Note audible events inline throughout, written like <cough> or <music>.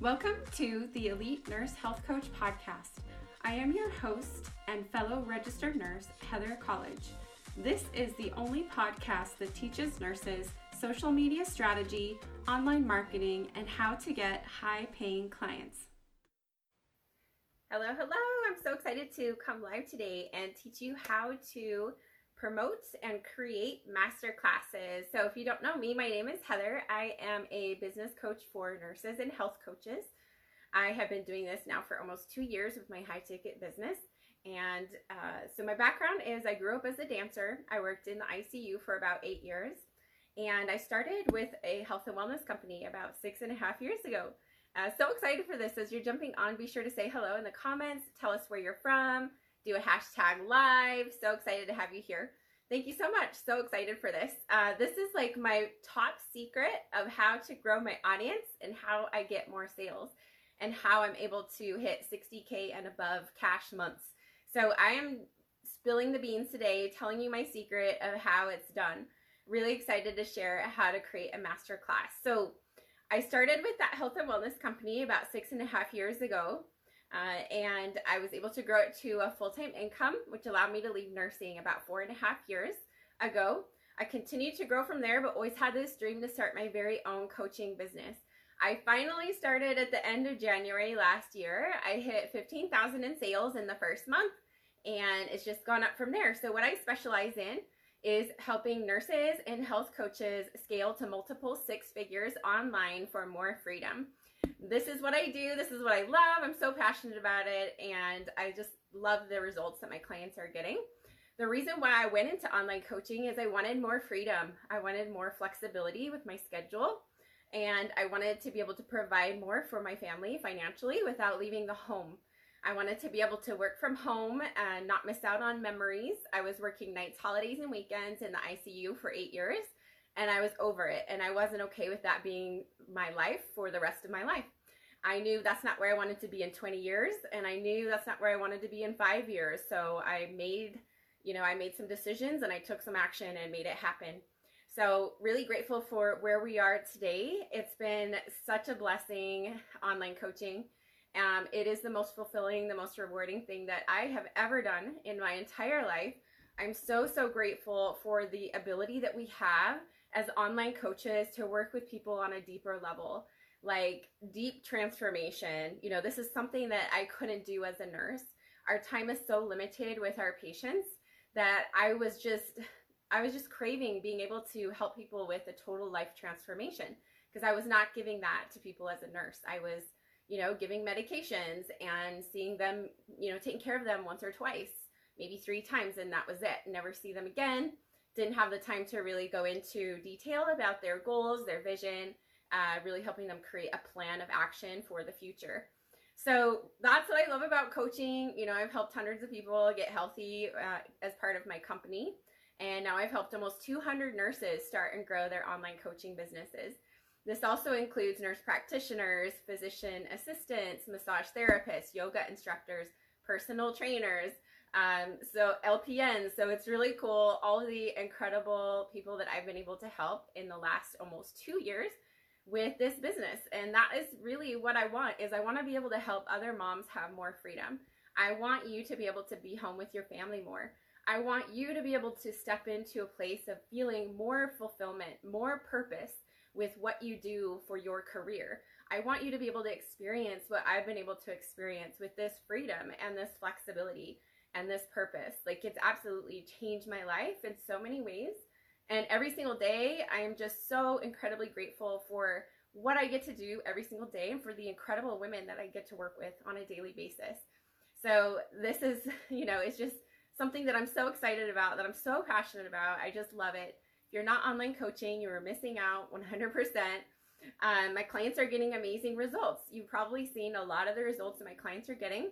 Welcome to the Elite Nurse Health Coach Podcast. I am your host and fellow registered nurse, Heather College. This is the only podcast that teaches nurses social media strategy, online marketing, and how to get high paying clients. Hello, hello. I'm so excited to come live today and teach you how to promote and create master classes. So, if you don't know me, my name is Heather. I am a business coach for nurses and health coaches. I have been doing this now for almost two years with my high ticket business. And uh, so, my background is I grew up as a dancer. I worked in the ICU for about eight years. And I started with a health and wellness company about six and a half years ago. Uh, so excited for this. As you're jumping on, be sure to say hello in the comments. Tell us where you're from do a hashtag live. So excited to have you here. Thank you so much. So excited for this. Uh, this is like my top secret of how to grow my audience and how I get more sales and how I'm able to hit 60K and above cash months. So I am spilling the beans today, telling you my secret of how it's done. Really excited to share how to create a master class. So I started with that health and wellness company about six and a half years ago. Uh, and I was able to grow it to a full time income, which allowed me to leave nursing about four and a half years ago. I continued to grow from there, but always had this dream to start my very own coaching business. I finally started at the end of January last year. I hit 15,000 in sales in the first month, and it's just gone up from there. So, what I specialize in is helping nurses and health coaches scale to multiple six figures online for more freedom this is what I do. This is what I love. I'm so passionate about it. And I just love the results that my clients are getting. The reason why I went into online coaching is I wanted more freedom. I wanted more flexibility with my schedule. And I wanted to be able to provide more for my family financially without leaving the home. I wanted to be able to work from home and not miss out on memories. I was working nights, holidays, and weekends in the ICU for eight years and I was over it and I wasn't okay with that being my life for the rest of my life. I knew that's not where I wanted to be in 20 years and I knew that's not where I wanted to be in 5 years. So I made, you know, I made some decisions and I took some action and made it happen. So, really grateful for where we are today. It's been such a blessing online coaching. Um, it is the most fulfilling, the most rewarding thing that I have ever done in my entire life. I'm so, so grateful for the ability that we have as online coaches to work with people on a deeper level like deep transformation. You know this is something that i couldn't do as a nurse. Our time is so limited with our patients that i was just i was just craving being able to help people with a total life transformation because i was not giving that to people as a nurse. I was you know giving medications and seeing them you know taking care of them once or twice maybe three times and that was it. Never see them again. Didn't have the time to really go into detail about their goals, their vision, uh, really helping them create a plan of action for the future. So that's what I love about coaching. You know, I've helped hundreds of people get healthy uh, as part of my company. And now I've helped almost 200 nurses start and grow their online coaching businesses. This also includes nurse practitioners, physician assistants, massage therapists, yoga instructors, personal trainers, um, so LPNs. so it's really cool. All the incredible people that I've been able to help in the last almost two years with this business. And that is really what I want is I want to be able to help other moms have more freedom. I want you to be able to be home with your family more. I want you to be able to step into a place of feeling more fulfillment, more purpose with what you do for your career. I want you to be able to experience what I've been able to experience with this freedom and this flexibility and this purpose. Like it's absolutely changed my life in so many ways. And every single day, I am just so incredibly grateful for what I get to do every single day and for the incredible women that I get to work with on a daily basis. So, this is, <laughs> you know, it's just something that I'm so excited about, that I'm so passionate about. I just love it. If you're not online coaching, you are missing out 100%. Um, my clients are getting amazing results. You've probably seen a lot of the results that my clients are getting.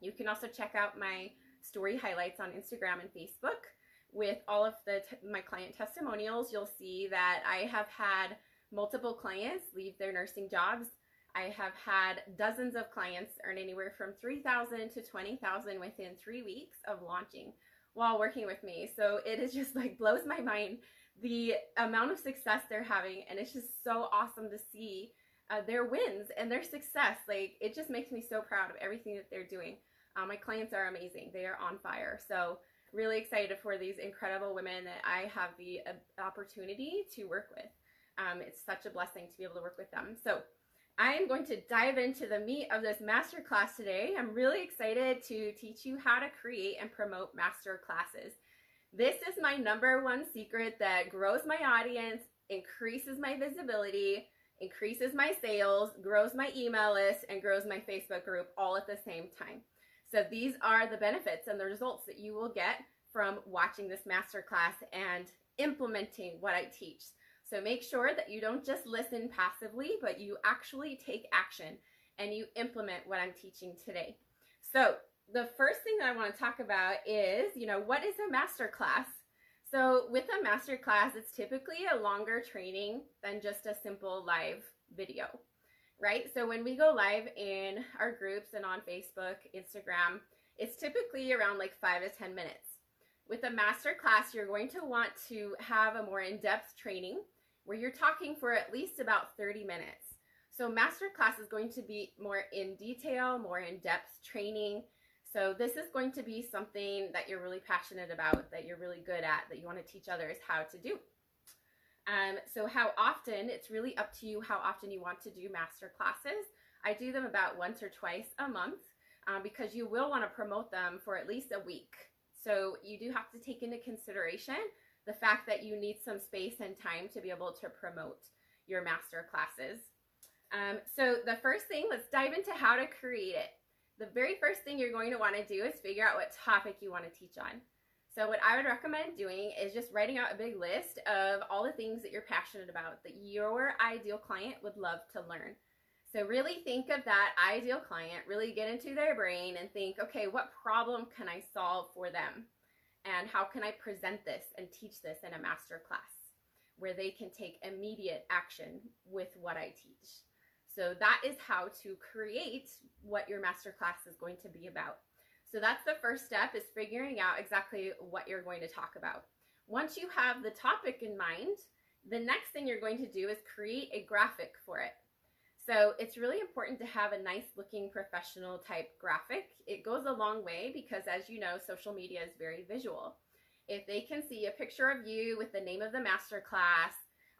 You can also check out my story highlights on Instagram and Facebook with all of the my client testimonials. You'll see that I have had multiple clients leave their nursing jobs. I have had dozens of clients earn anywhere from 3,000 to 20,000 within 3 weeks of launching while working with me. So it is just like blows my mind the amount of success they're having and it's just so awesome to see uh, their wins and their success. Like it just makes me so proud of everything that they're doing. Uh, my clients are amazing; they are on fire. So really excited for these incredible women that I have the uh, opportunity to work with. Um, it's such a blessing to be able to work with them. So I am going to dive into the meat of this master class today. I'm really excited to teach you how to create and promote master classes. This is my number one secret that grows my audience, increases my visibility, increases my sales, grows my email list, and grows my Facebook group all at the same time. So these are the benefits and the results that you will get from watching this masterclass and implementing what I teach. So make sure that you don't just listen passively, but you actually take action and you implement what I'm teaching today. So the first thing that I want to talk about is, you know, what is a masterclass? So with a masterclass, it's typically a longer training than just a simple live video right? So when we go live in our groups and on Facebook, Instagram, it's typically around like five to 10 minutes. With a master class, you're going to want to have a more in depth training where you're talking for at least about 30 minutes. So, master class is going to be more in detail, more in depth training. So, this is going to be something that you're really passionate about, that you're really good at, that you want to teach others how to do. Um, so how often, it's really up to you how often you want to do master classes. I do them about once or twice a month um, because you will want to promote them for at least a week. So you do have to take into consideration the fact that you need some space and time to be able to promote your master classes. Um, so the first thing, let's dive into how to create it. The very first thing you're going to want to do is figure out what topic you want to teach on. So what I would recommend doing is just writing out a big list of all the things that you're passionate about that your ideal client would love to learn. So really think of that ideal client, really get into their brain and think, okay, what problem can I solve for them? And how can I present this and teach this in a master class where they can take immediate action with what I teach? So that is how to create what your master class is going to be about. So that's the first step is figuring out exactly what you're going to talk about. Once you have the topic in mind, the next thing you're going to do is create a graphic for it. So it's really important to have a nice looking professional type graphic. It goes a long way because as you know, social media is very visual. If they can see a picture of you with the name of the master class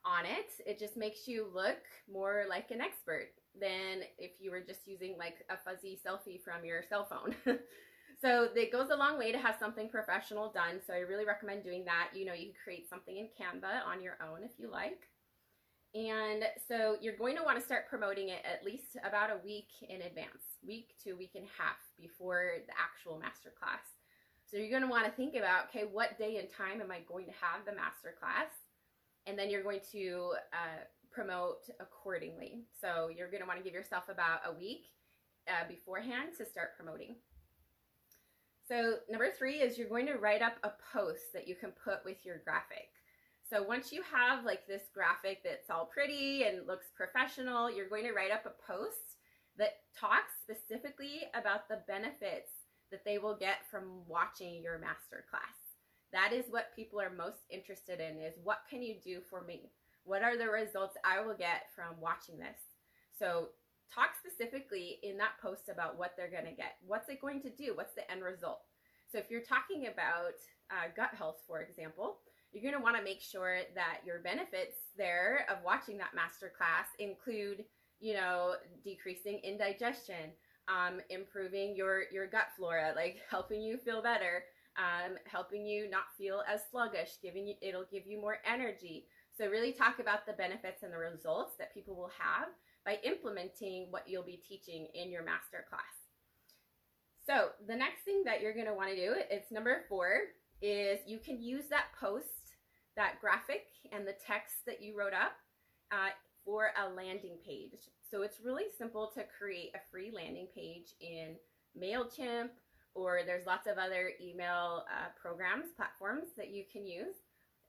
on it, it just makes you look more like an expert than if you were just using like a fuzzy selfie from your cell phone. <laughs> So it goes a long way to have something professional done. So I really recommend doing that. You know, you can create something in Canva on your own if you like. And so you're going to want to start promoting it at least about a week in advance, week to week and a half before the actual master class. So you're going to want to think about, okay, what day and time am I going to have the master class? And then you're going to uh, promote accordingly. So you're going to want to give yourself about a week uh, beforehand to start promoting. So number three is you're going to write up a post that you can put with your graphic. So once you have like this graphic that's all pretty and looks professional, you're going to write up a post that talks specifically about the benefits that they will get from watching your master class. That is what people are most interested in is what can you do for me? What are the results I will get from watching this? So talk specifically in that post about what they're going to get. What's it going to do? What's the end result? So if you're talking about uh, gut health, for example, you're going to want to make sure that your benefits there of watching that master class include, you know, decreasing indigestion, um, improving your your gut flora, like <laughs> helping you feel better, um, helping you not feel as sluggish, giving you it'll give you more energy. So really talk about the benefits and the results that people will have by implementing what you'll be teaching in your master class. So the next thing that you're going to want to do, it's number four, is you can use that post, that graphic, and the text that you wrote up uh, for a landing page. So it's really simple to create a free landing page in MailChimp, or there's lots of other email uh, programs, platforms that you can use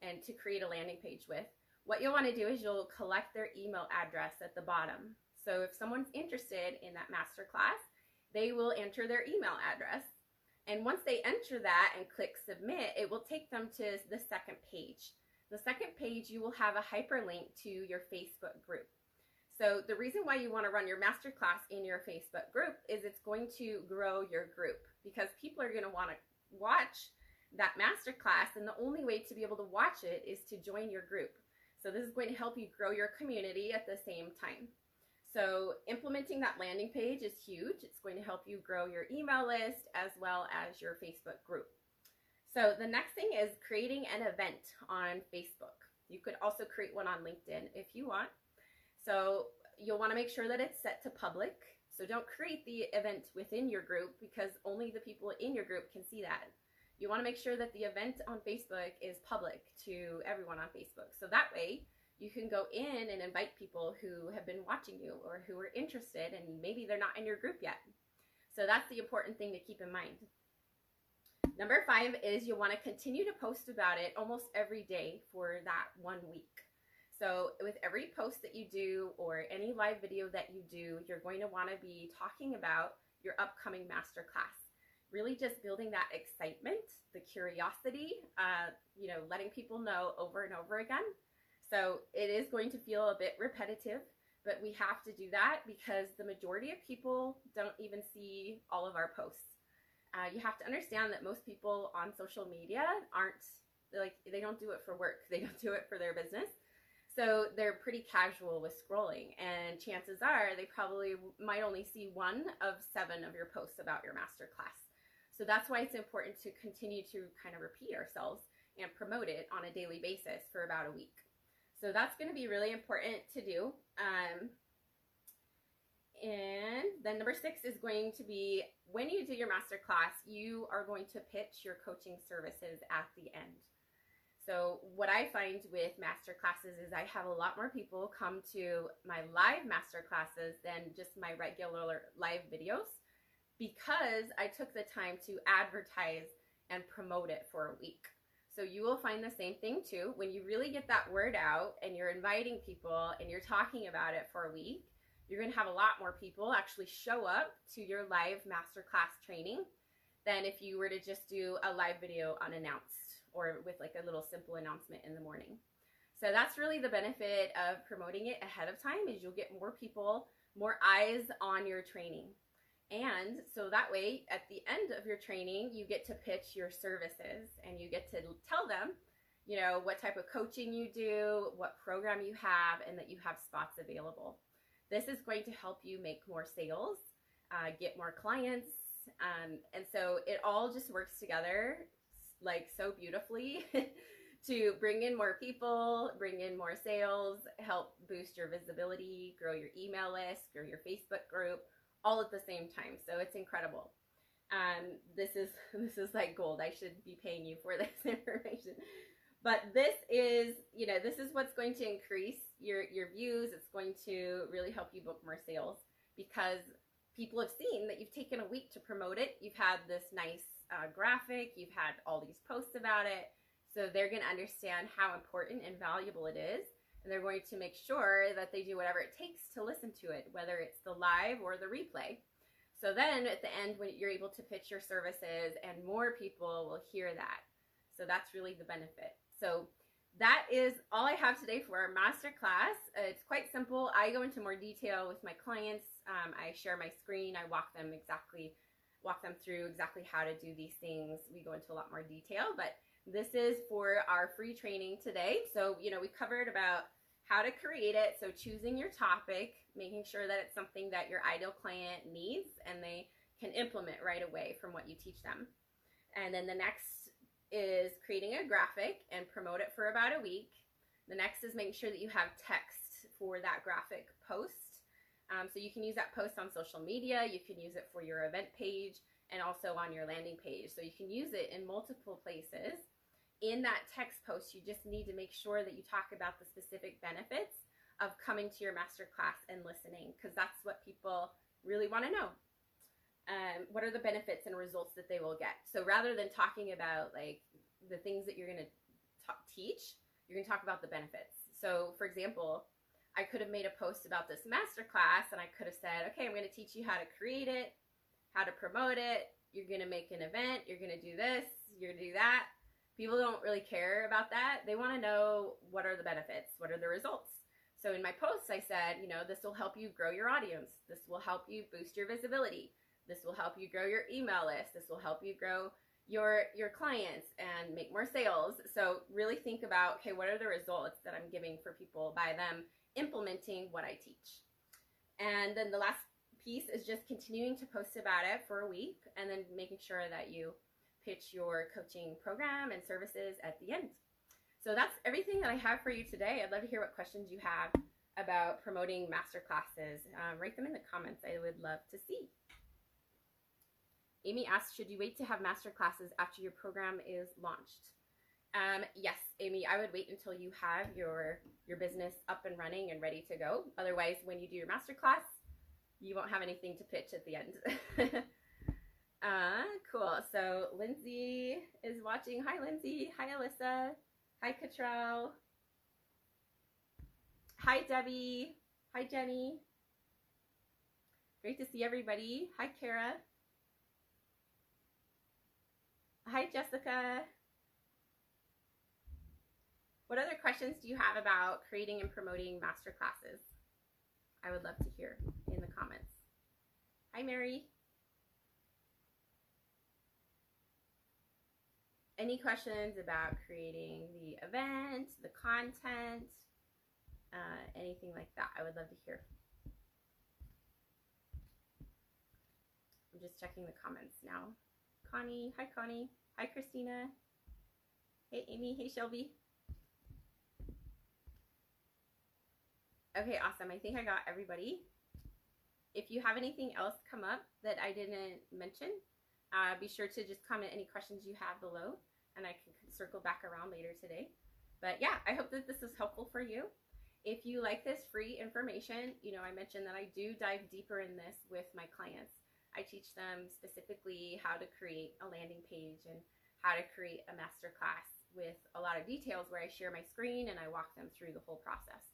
and to create a landing page with. What you'll want to do is you'll collect their email address at the bottom. So if someone's interested in that master class, they will enter their email address. And once they enter that and click submit, it will take them to the second page. The second page, you will have a hyperlink to your Facebook group. So the reason why you want to run your masterclass in your Facebook group is it's going to grow your group because people are going to want to watch that masterclass and the only way to be able to watch it is to join your group. So this is going to help you grow your community at the same time. So implementing that landing page is huge. It's going to help you grow your email list as well as your Facebook group. So the next thing is creating an event on Facebook. You could also create one on LinkedIn if you want. So you'll want to make sure that it's set to public. So don't create the event within your group because only the people in your group can see that. You want to make sure that the event on Facebook is public to everyone on Facebook. So that way you can go in and invite people who have been watching you or who are interested and maybe they're not in your group yet. So that's the important thing to keep in mind. Number five is you'll want to continue to post about it almost every day for that one week. So, with every post that you do or any live video that you do, you're going to want to be talking about your upcoming masterclass. Really, just building that excitement, the curiosity, uh, you know, letting people know over and over again. So, it is going to feel a bit repetitive, but we have to do that because the majority of people don't even see all of our posts. Uh, you have to understand that most people on social media aren't like they don't do it for work. <laughs> They don't do it for their business. So they're pretty casual with scrolling and chances are they probably might only see one of seven of your posts about your masterclass so that's why it's important to continue to kind of repeat ourselves and promote it on a daily basis for about a week. So that's going to be really important to do. Um, and then number six is going to be when you do your master class, you are going to pitch your coaching services at the end. So, what I find with master classes is I have a lot more people come to my live master classes than just my regular live videos because I took the time to advertise and promote it for a week. So, you will find the same thing too. When you really get that word out and you're inviting people and you're talking about it for a week, you're going to have a lot more people actually show up to your live masterclass training than if you were to just do a live video unannounced or with like a little simple announcement in the morning. So that's really the benefit of promoting it ahead of time is you'll get more people, more eyes on your training. And so that way at the end of your training, you get to pitch your services and you get to tell them, you know, what type of coaching you do, what program you have and that you have spots available. This is going to help you make more sales, uh, get more clients. Um, and so it all just works together like so beautifully <laughs> to bring in more people, bring in more sales, help boost your visibility, grow your email list, grow your Facebook group, all at the same time. So it's incredible. Um, this is <laughs> this is like gold. I should be paying you for <laughs> this information. But this is, you know, this is what's going to increase your your views. It's going to really help you book more sales because people have seen that you've taken a week to promote it. You've had this nice uh, graphic. You've had all these posts about it. So they're going to understand how important and valuable it is. And they're going to make sure that they do whatever it takes to listen to it, whether it's the live or the replay. So then at the end, when you're able to pitch your services and more people will hear that. So that's really the benefit. So that is all I have today for our masterclass. Uh, it's quite simple. I go into more detail with my clients. Um, I share my screen. I walk them exactly, walk them through exactly how to do these things. We go into a lot more detail, but this is for our free training today. So, you know, we covered about how to create it. So choosing your topic, making sure that it's something that your ideal client needs and they can implement right away from what you teach them. And then the next is creating a graphic and promote it for about a week. The next is making sure that you have text for that graphic post. Um, so you can use that post on social media, you can use it for your event page, and also on your landing page. So you can use it in multiple places. In that text post, you just need to make sure that you talk about the specific benefits of coming to your masterclass and listening, because that's what people really want to know um, what are the benefits and results that they will get. So rather than talking about like the things that you're going to teach, you're going to talk about the benefits. So for example, I could have made a post about this masterclass and I could have said, okay, I'm going to teach you how to create it, how to promote it. You're going to make an event. You're going to do this. You're going to do that. People don't really care about that. They want to know what are the benefits, what are the results. So in my posts, I said, you know, this will help you grow your audience. This will help you boost your visibility. This will help you grow your email list. This will help you grow your your clients and make more sales. So really think about, okay, what are the results that I'm giving for people by them implementing what I teach? And then the last piece is just continuing to post about it for a week and then making sure that you pitch your coaching program and services at the end. So that's everything that I have for you today. I'd love to hear what questions you have about promoting master classes. Um, write them in the comments. I would love to see. Amy asks, should you wait to have master classes after your program is launched? Um, yes, Amy, I would wait until you have your your business up and running and ready to go. Otherwise, when you do your master class, you won't have anything to pitch at the end. <laughs> uh, cool. So Lindsay is watching. Hi, Lindsay. Hi, Alyssa. Hi, Cottrell. Hi, Debbie. Hi, Jenny. Great to see everybody. Hi, Kara. Hi, Jessica. What other questions do you have about creating and promoting master classes? I would love to hear in the comments. Hi, Mary. Any questions about creating the event, the content, uh, anything like that? I would love to hear. I'm just checking the comments now. Connie, hi Connie. Hi Christina. Hey Amy, hey Shelby. Okay, awesome. I think I got everybody. If you have anything else come up that I didn't mention, uh, be sure to just comment any questions you have below and I can circle back around later today. But yeah, I hope that this is helpful for you. If you like this free information, you know, I mentioned that I do dive deeper in this with my clients. I teach them specifically how to create a landing page and how to create a masterclass with a lot of details where I share my screen and I walk them through the whole process.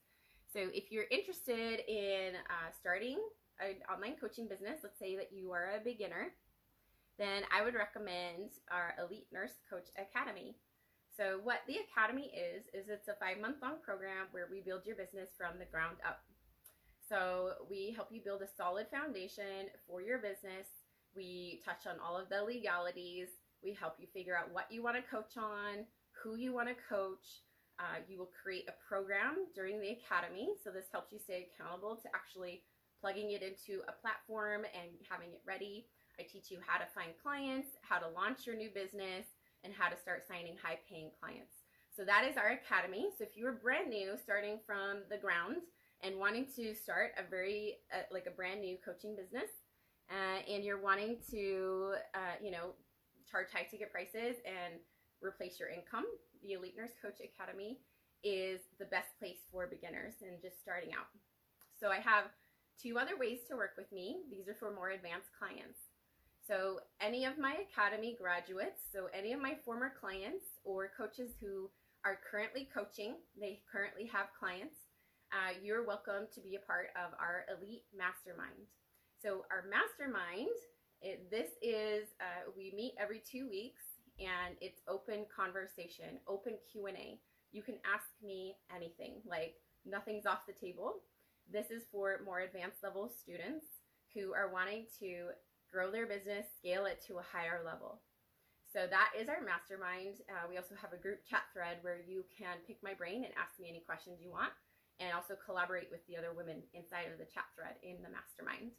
So if you're interested in uh, starting an online coaching business, let's say that you are a beginner, then I would recommend our Elite Nurse Coach Academy. So what the Academy is, is it's a five month long program where we build your business from the ground up. So we help you build a solid foundation for your business. We touch on all of the legalities. We help you figure out what you want to coach on, who you want to coach, uh, you will create a program during the academy. So this helps you stay accountable to actually plugging it into a platform and having it ready. I teach you how to find clients, how to launch your new business, and how to start signing high paying clients. So that is our academy. So if you're brand new, starting from the ground and wanting to start a very, uh, like a brand new coaching business, uh, and you're wanting to, uh, you know, charge high ticket prices and replace your income, the Elite Nurse Coach Academy is the best place for beginners and just starting out. So I have two other ways to work with me. These are for more advanced clients. So any of my academy graduates, so any of my former clients or coaches who are currently coaching, they currently have clients, uh, you're welcome to be a part of our elite mastermind. So our mastermind, it, this is uh, we meet every two weeks and it's open conversation, open Q&A. You can ask me anything, like nothing's off the table. This is for more advanced level students who are wanting to grow their business, scale it to a higher level. So that is our mastermind. Uh, we also have a group chat thread where you can pick my brain and ask me any questions you want, and also collaborate with the other women inside of the chat thread in the mastermind.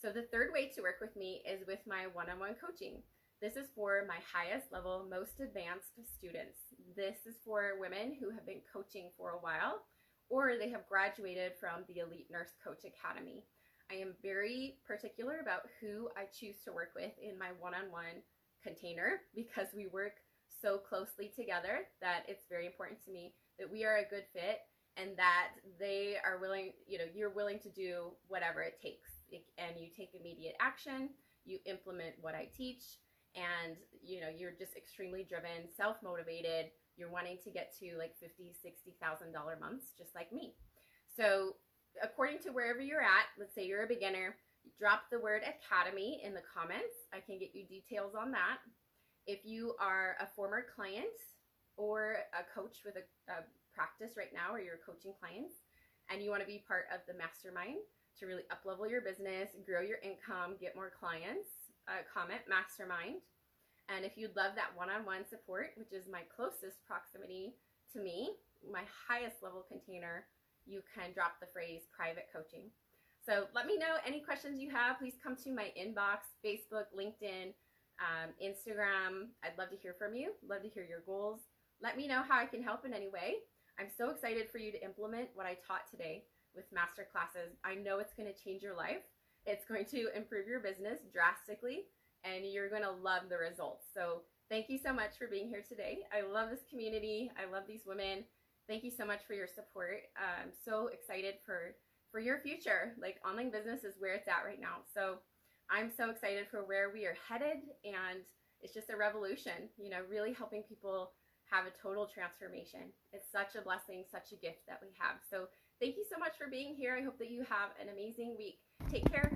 So the third way to work with me is with my one-on-one coaching. This is for my highest level, most advanced students. This is for women who have been coaching for a while or they have graduated from the Elite Nurse Coach Academy. I am very particular about who I choose to work with in my one on one container because we work so closely together that it's very important to me that we are a good fit and that they are willing, you know, you're willing to do whatever it takes. And you take immediate action, you implement what I teach and you know you're just extremely driven self-motivated. You're wanting to get to like 50 60 thousand dollar months just like me. So according to wherever you're at let's say you're a beginner drop the word academy in the comments i can get you details on that if you are a former client or a coach with a, a practice right now or you're coaching clients and you want to be part of the mastermind to really uplevel your business, grow your income, get more clients, uh, comment mastermind. And if you'd love that one on one support, which is my closest proximity to me, my highest level container, you can drop the phrase private coaching. So let me know any questions you have. Please come to my inbox, Facebook, LinkedIn, um, Instagram. I'd love to hear from you. Love to hear your goals. Let me know how I can help in any way. I'm so excited for you to implement what I taught today with master classes. I know it's going to change your life. It's going to improve your business drastically, and you're going to love the results. So, thank you so much for being here today. I love this community. I love these women. Thank you so much for your support. I'm so excited for for your future. Like online business is where it's at right now. So, I'm so excited for where we are headed and it's just a revolution, you know, really helping people have a total transformation. It's such a blessing, such a gift that we have. So, thank you so much for being here. I hope that you have an amazing week. Take care.